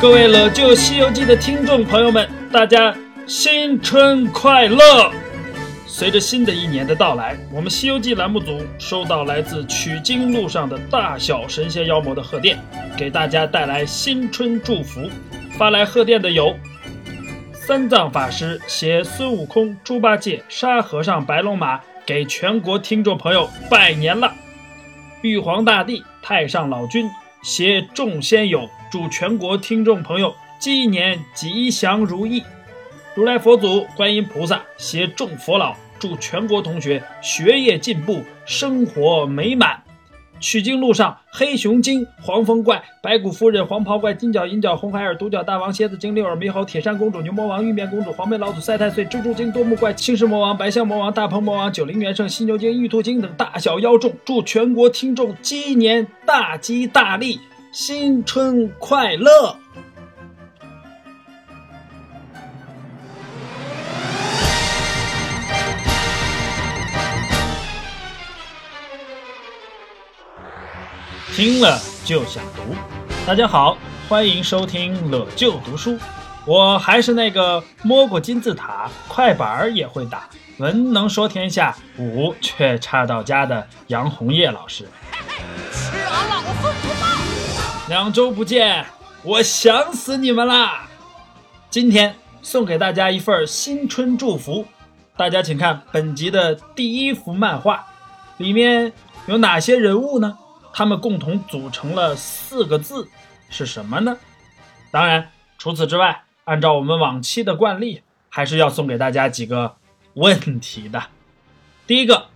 各位乐就《西游记》的听众朋友们，大家新春快乐！随着新的一年的到来，我们《西游记》栏目组收到来自取经路上的大小神仙妖魔的贺电，给大家带来新春祝福。发来贺电的有：三藏法师携孙悟空、猪八戒、沙和尚、白龙马给全国听众朋友拜年了；玉皇大帝、太上老君携众仙友祝全国听众朋友鸡年吉祥如意；如来佛祖、观音菩萨携众佛老。祝全国同学学业进步，生活美满。取经路上，黑熊精、黄风怪、白骨夫人、黄袍怪、金角银角、红孩儿、独角大王、蝎子精、六耳猕猴、铁扇公主、牛魔王、玉面公主、黄眉老祖、赛太岁、蜘蛛精、多目怪、青狮魔王、白象魔王、大鹏魔王、九灵元圣、犀牛精、玉兔精等大小妖众。祝全国听众鸡年大吉大利，新春快乐！听了就想读，大家好，欢迎收听乐就读书。我还是那个摸过金字塔，快板儿也会打，文能说天下，武却差到家的杨红叶老师。吃俺老孙不放！两周不见，我想死你们啦！今天送给大家一份新春祝福，大家请看本集的第一幅漫画，里面有哪些人物呢？他们共同组成了四个字，是什么呢？当然，除此之外，按照我们往期的惯例，还是要送给大家几个问题的。第一个，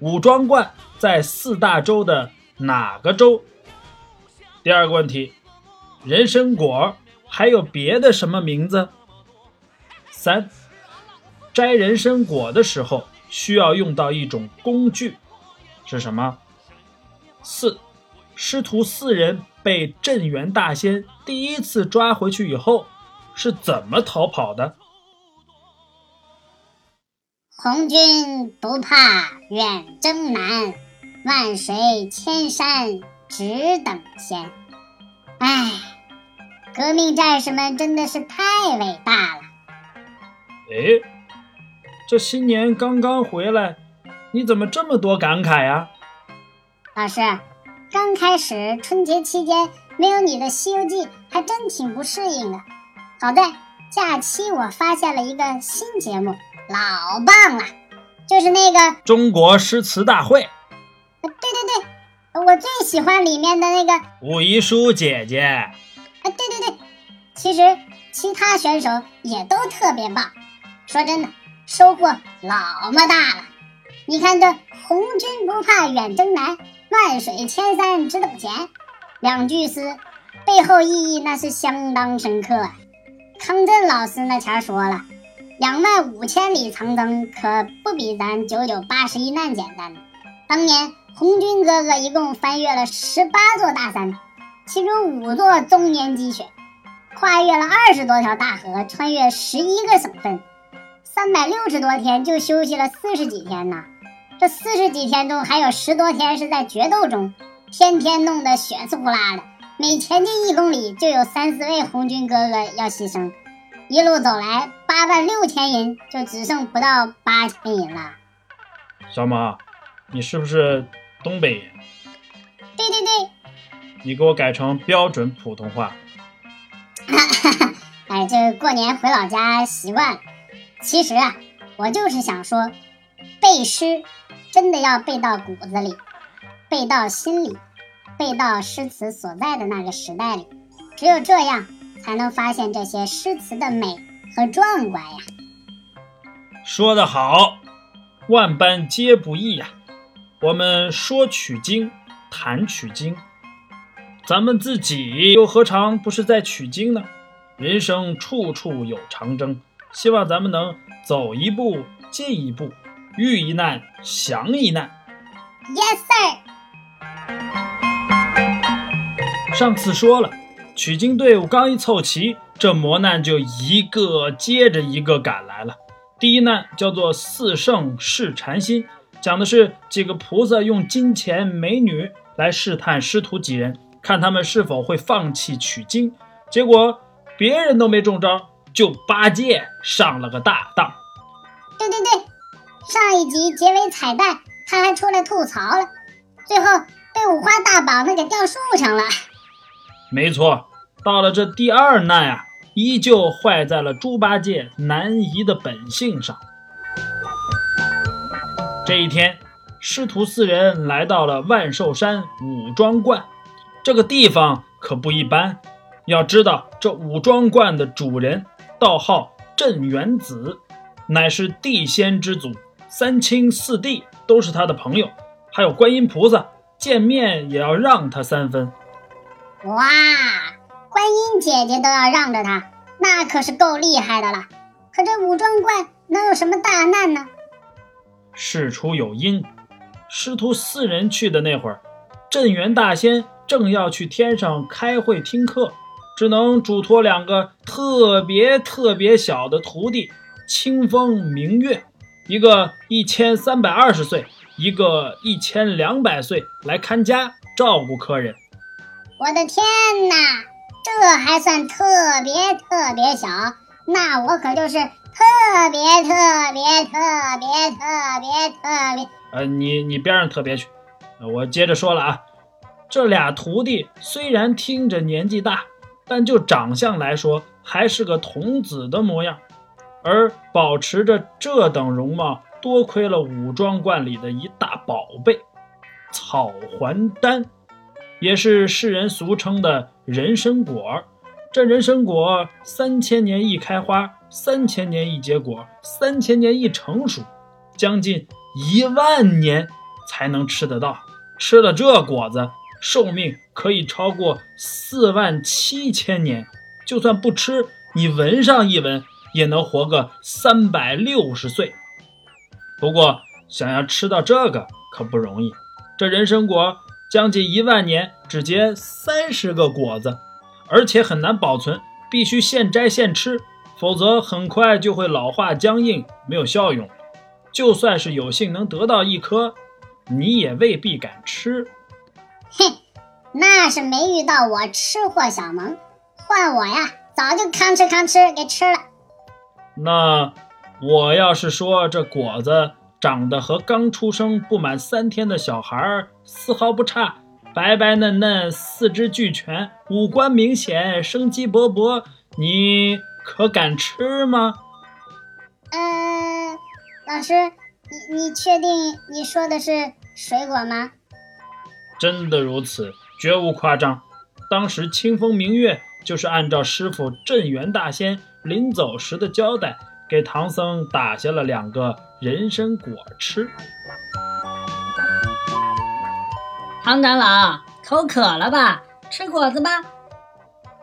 武装观在四大洲的哪个州？第二个问题，人参果还有别的什么名字？三，摘人参果的时候需要用到一种工具，是什么？四，师徒四人被镇元大仙第一次抓回去以后，是怎么逃跑的？红军不怕远征难，万水千山只等闲。唉，革命战士们真的是太伟大了。哎，这新年刚刚回来，你怎么这么多感慨呀？老师，刚开始春节期间没有你的《西游记》，还真挺不适应的。好在假期我发现了一个新节目，老棒了，就是那个《中国诗词大会》。对对对，我最喜欢里面的那个武一书姐姐。啊，对对对，其实其他选手也都特别棒。说真的，收获老么大了。你看这“红军不怕远征难”。万水千山只等闲，两句诗背后意义那是相当深刻啊。康震老师那前说了，两万五千里长征可不比咱九九八十一难简单。当年红军哥哥一共翻越了十八座大山，其中五座终年积雪，跨越了二十多条大河，穿越十一个省份，三百六十多天就休息了四十几天呐。这四十几天中，还有十多天是在决斗中，天天弄得血丝呼啦的。每前进一公里，就有三四位红军哥哥要牺牲。一路走来，八万六千人就只剩不到八千人了。小马，你是不是东北人？对对对。你给我改成标准普通话。哈哈，哎，这过年回老家习惯了。其实啊，我就是想说，背诗。真的要背到骨子里，背到心里，背到诗词所在的那个时代里，只有这样，才能发现这些诗词的美和壮观呀。说得好，万般皆不易呀。我们说取经，谈取经，咱们自己又何尝不是在取经呢？人生处处有长征，希望咱们能走一步进一步。遇一难，降一难。Yes, sir。上次说了，取经队伍刚一凑齐，这磨难就一个接着一个赶来了。第一难叫做四圣试禅心，讲的是几个菩萨用金钱、美女来试探师徒几人，看他们是否会放弃取经。结果别人都没中招，就八戒上了个大当。对对对，上一集结尾彩蛋，他还出来吐槽了，最后被五花大绑的给吊树上了。没错，到了这第二难啊，依旧坏在了猪八戒难移的本性上。这一天，师徒四人来到了万寿山武庄观，这个地方可不一般。要知道，这武庄观的主人道号镇元子，乃是地仙之祖，三清四帝都是他的朋友，还有观音菩萨，见面也要让他三分。哇，观音姐姐都要让着他，那可是够厉害的了。可这武庄观能有什么大难呢？事出有因，师徒四人去的那会儿，镇元大仙正要去天上开会听课，只能嘱托两个特别特别小的徒弟清风明月，一个一千三百二十岁，一个一千两百岁来看家照顾客人。我的天哪，这还算特别特别小？那我可就是特别特别特别特别特别……呃，你你边上特别去。我接着说了啊，这俩徒弟虽然听着年纪大，但就长相来说还是个童子的模样，而保持着这等容貌，多亏了武庄观里的一大宝贝——草还丹。也是世人俗称的人参果。这人参果三千年一开花，三千年一结果，三千年一成熟，将近一万年才能吃得到。吃了这果子，寿命可以超过四万七千年。就算不吃，你闻上一闻，也能活个三百六十岁。不过，想要吃到这个可不容易。这人参果。将近一万年只结三十个果子，而且很难保存，必须现摘现吃，否则很快就会老化僵硬，没有效用。就算是有幸能得到一颗，你也未必敢吃。哼，那是没遇到我吃货小萌，换我呀，早就吭哧吭哧给吃了。那我要是说这果子。长得和刚出生不满三天的小孩丝毫不差，白白嫩嫩，四肢俱全，五官明显，生机勃勃。你可敢吃吗？嗯，老师，你你确定你说的是水果吗？真的如此，绝无夸张。当时清风明月就是按照师傅镇元大仙临走时的交代。给唐僧打下了两个人参果吃。唐长老口渴了吧？吃果子吧。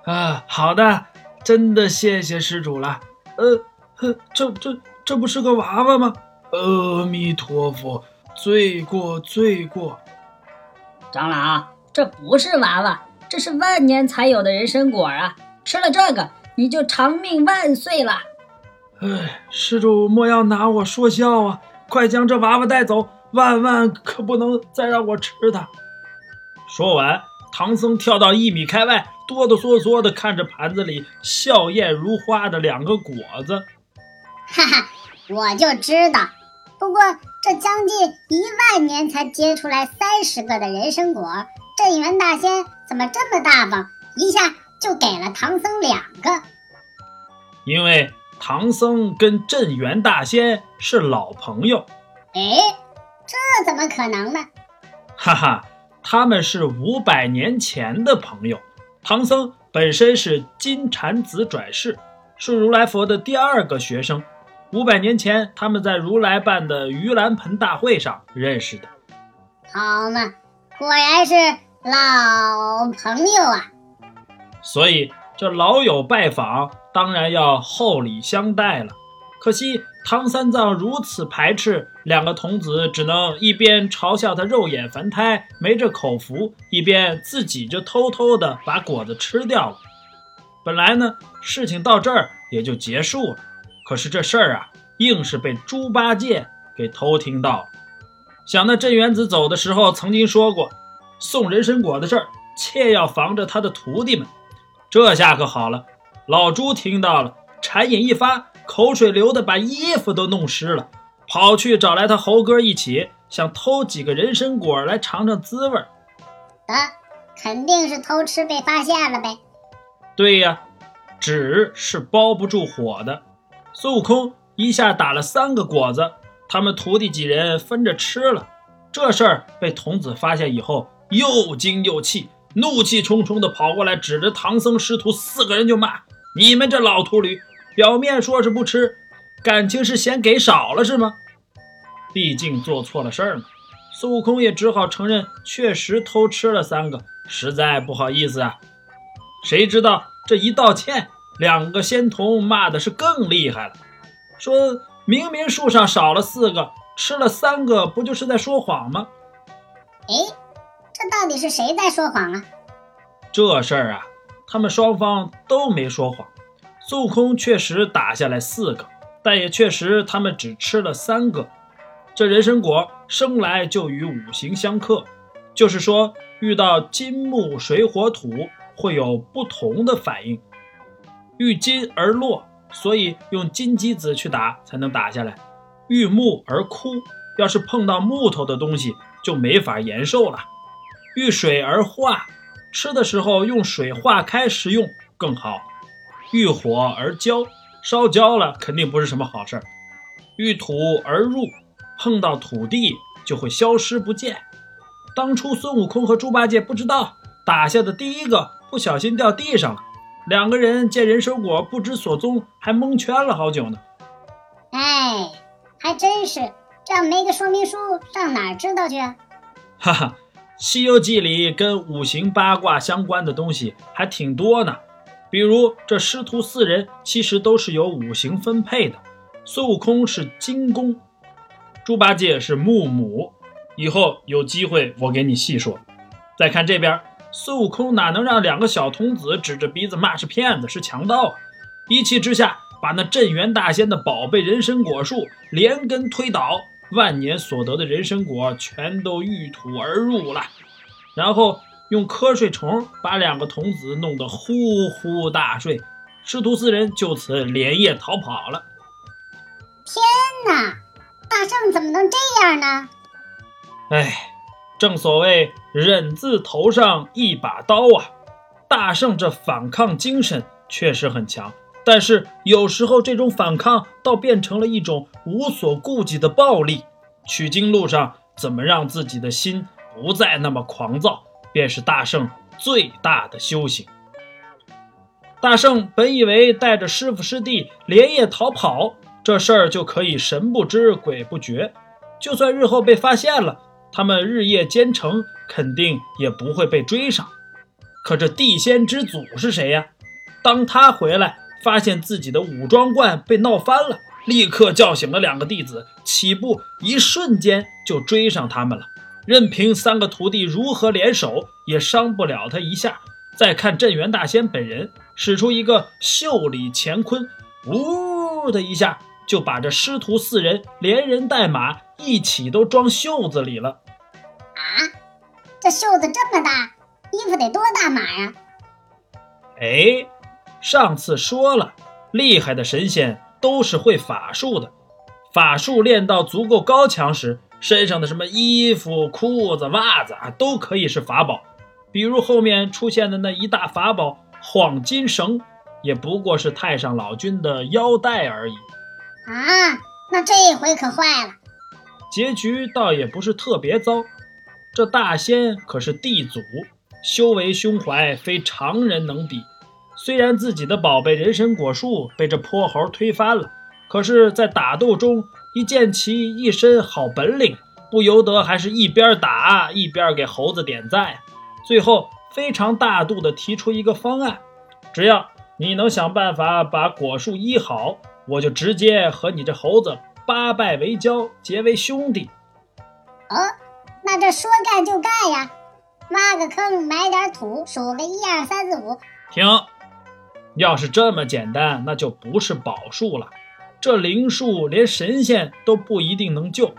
啊，好的，真的谢谢施主了。呃，这这这不是个娃娃吗？阿弥陀佛，罪过罪过。长老，这不是娃娃，这是万年才有的人参果啊！吃了这个，你就长命万岁了。哎，施主莫要拿我说笑啊！快将这娃娃带走，万万可不能再让我吃它。说完，唐僧跳到一米开外，哆哆嗦嗦地看着盘子里笑靥如花的两个果子。哈哈，我就知道。不过这将近一万年才结出来三十个的人参果，镇元大仙怎么这么大方，一下就给了唐僧两个？因为。唐僧跟镇元大仙是老朋友，哎，这怎么可能呢？哈哈，他们是五百年前的朋友。唐僧本身是金蝉子转世，是如来佛的第二个学生。五百年前，他们在如来办的盂兰盆大会上认识的。好嘛，果然是老朋友啊！所以这老友拜访。当然要厚礼相待了，可惜唐三藏如此排斥，两个童子只能一边嘲笑他肉眼凡胎没这口福，一边自己就偷偷的把果子吃掉了。本来呢，事情到这儿也就结束了，可是这事儿啊，硬是被猪八戒给偷听到了。想那镇元子走的时候曾经说过，送人参果的事儿，切要防着他的徒弟们。这下可好了。老朱听到了，馋瘾一发，口水流的把衣服都弄湿了，跑去找来他猴哥一起，想偷几个人参果来尝尝滋味。得，肯定是偷吃被发现了呗。对呀，纸是包不住火的。孙悟空一下打了三个果子，他们徒弟几人分着吃了。这事儿被童子发现以后，又惊又气，怒气冲冲地跑过来，指着唐僧师徒四个人就骂：“你们这老秃驴，表面说是不吃，感情是嫌给少了是吗？毕竟做错了事儿嘛。”孙悟空也只好承认，确实偷吃了三个，实在不好意思啊。谁知道这一道歉，两个仙童骂的是更厉害了，说明明树上少了四个。吃了三个，不就是在说谎吗？哎，这到底是谁在说谎啊？这事儿啊，他们双方都没说谎。孙悟空确实打下来四个，但也确实他们只吃了三个。这人参果生来就与五行相克，就是说遇到金木水火土会有不同的反应。遇金而落，所以用金鸡子去打才能打下来。遇木而枯，要是碰到木头的东西就没法延寿了。遇水而化，吃的时候用水化开食用更好。遇火而焦，烧焦了肯定不是什么好事儿。遇土而入，碰到土地就会消失不见。当初孙悟空和猪八戒不知道，打下的第一个不小心掉地上了，两个人见人参果不知所踪，还蒙圈了好久呢。哎。还真是，这样没个说明书，上哪儿知道去啊？哈哈，《西游记》里跟五行八卦相关的东西还挺多呢。比如这师徒四人其实都是由五行分配的，孙悟空是金宫，猪八戒是木母。以后有机会我给你细说。再看这边，孙悟空哪能让两个小童子指着鼻子骂是骗子是强盗啊？一气之下。把那镇元大仙的宝贝人参果树连根推倒，万年所得的人参果全都遇土而入了，然后用瞌睡虫把两个童子弄得呼呼大睡，师徒四人就此连夜逃跑了。天哪，大圣怎么能这样呢？哎，正所谓忍字头上一把刀啊，大圣这反抗精神确实很强。但是有时候，这种反抗倒变成了一种无所顾忌的暴力。取经路上，怎么让自己的心不再那么狂躁，便是大圣最大的修行。大圣本以为带着师傅师弟连夜逃跑，这事儿就可以神不知鬼不觉，就算日后被发现了，他们日夜兼程，肯定也不会被追上。可这地仙之祖是谁呀？当他回来。发现自己的武装观被闹翻了，立刻叫醒了两个弟子，起步一瞬间就追上他们了。任凭三个徒弟如何联手，也伤不了他一下。再看镇元大仙本人，使出一个袖里乾坤，呜的一下就把这师徒四人连人带马一起都装袖子里了。啊，这袖子这么大，衣服得多大码呀？哎。上次说了，厉害的神仙都是会法术的。法术练到足够高强时，身上的什么衣服、裤子、袜子啊，都可以是法宝。比如后面出现的那一大法宝晃金绳，也不过是太上老君的腰带而已。啊，那这一回可坏了。结局倒也不是特别糟。这大仙可是地祖，修为胸怀非常人能比。虽然自己的宝贝人参果树被这泼猴推翻了，可是，在打斗中一见其一身好本领，不由得还是一边打一边给猴子点赞。最后非常大度地提出一个方案：只要你能想办法把果树医好，我就直接和你这猴子八拜为交，结为兄弟。哦，那这说干就干呀！挖个坑，埋点土，数个一二三四五，停。要是这么简单，那就不是宝树了。这灵树连神仙都不一定能救。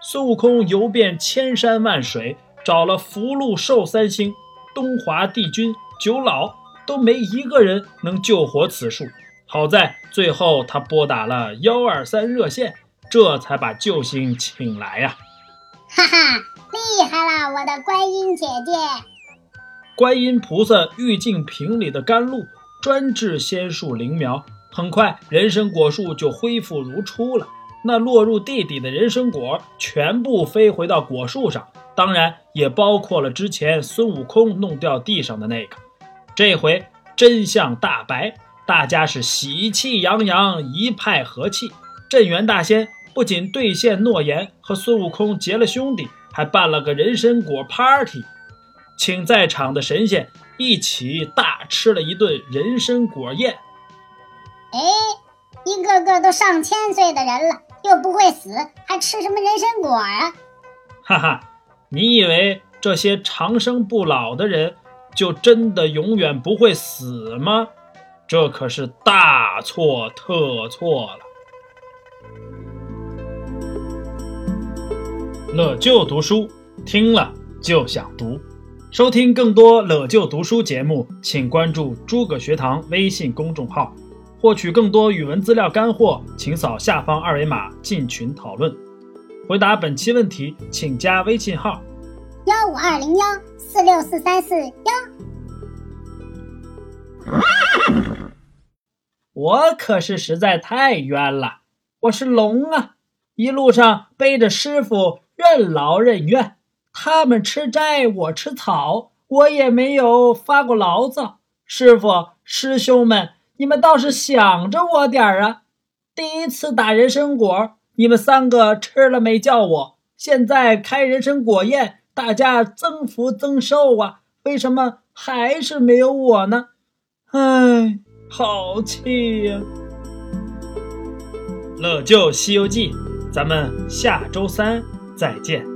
孙悟空游遍千山万水，找了福禄寿三星、东华帝君、九老，都没一个人能救活此树。好在最后他拨打了幺二三热线，这才把救星请来呀。哈哈，厉害了，我的观音姐姐！观音菩萨玉净瓶里的甘露，专治仙树灵苗。很快，人参果树就恢复如初了。那落入地底的人参果全部飞回到果树上，当然也包括了之前孙悟空弄掉地上的那个。这回真相大白，大家是喜气洋洋，一派和气。镇元大仙不仅兑现诺言，和孙悟空结了兄弟，还办了个人参果 party，请在场的神仙一起大吃了一顿人参果宴。哎，一个个都上千岁的人了。又不会死，还吃什么人参果啊？哈哈，你以为这些长生不老的人就真的永远不会死吗？这可是大错特错了。乐就读书，听了就想读。收听更多乐就读书节目，请关注诸葛学堂微信公众号。获取更多语文资料干货，请扫下方二维码进群讨论。回答本期问题，请加微信号：幺五二零幺四六四三四幺。我可是实在太冤了，我是龙啊，一路上背着师傅任劳任怨，他们吃斋，我吃草，我也没有发过牢骚。师傅师兄们。你们倒是想着我点儿啊！第一次打人参果，你们三个吃了没叫我？现在开人参果宴，大家增福增寿啊！为什么还是没有我呢？唉，好气呀！乐就《西游记》，咱们下周三再见。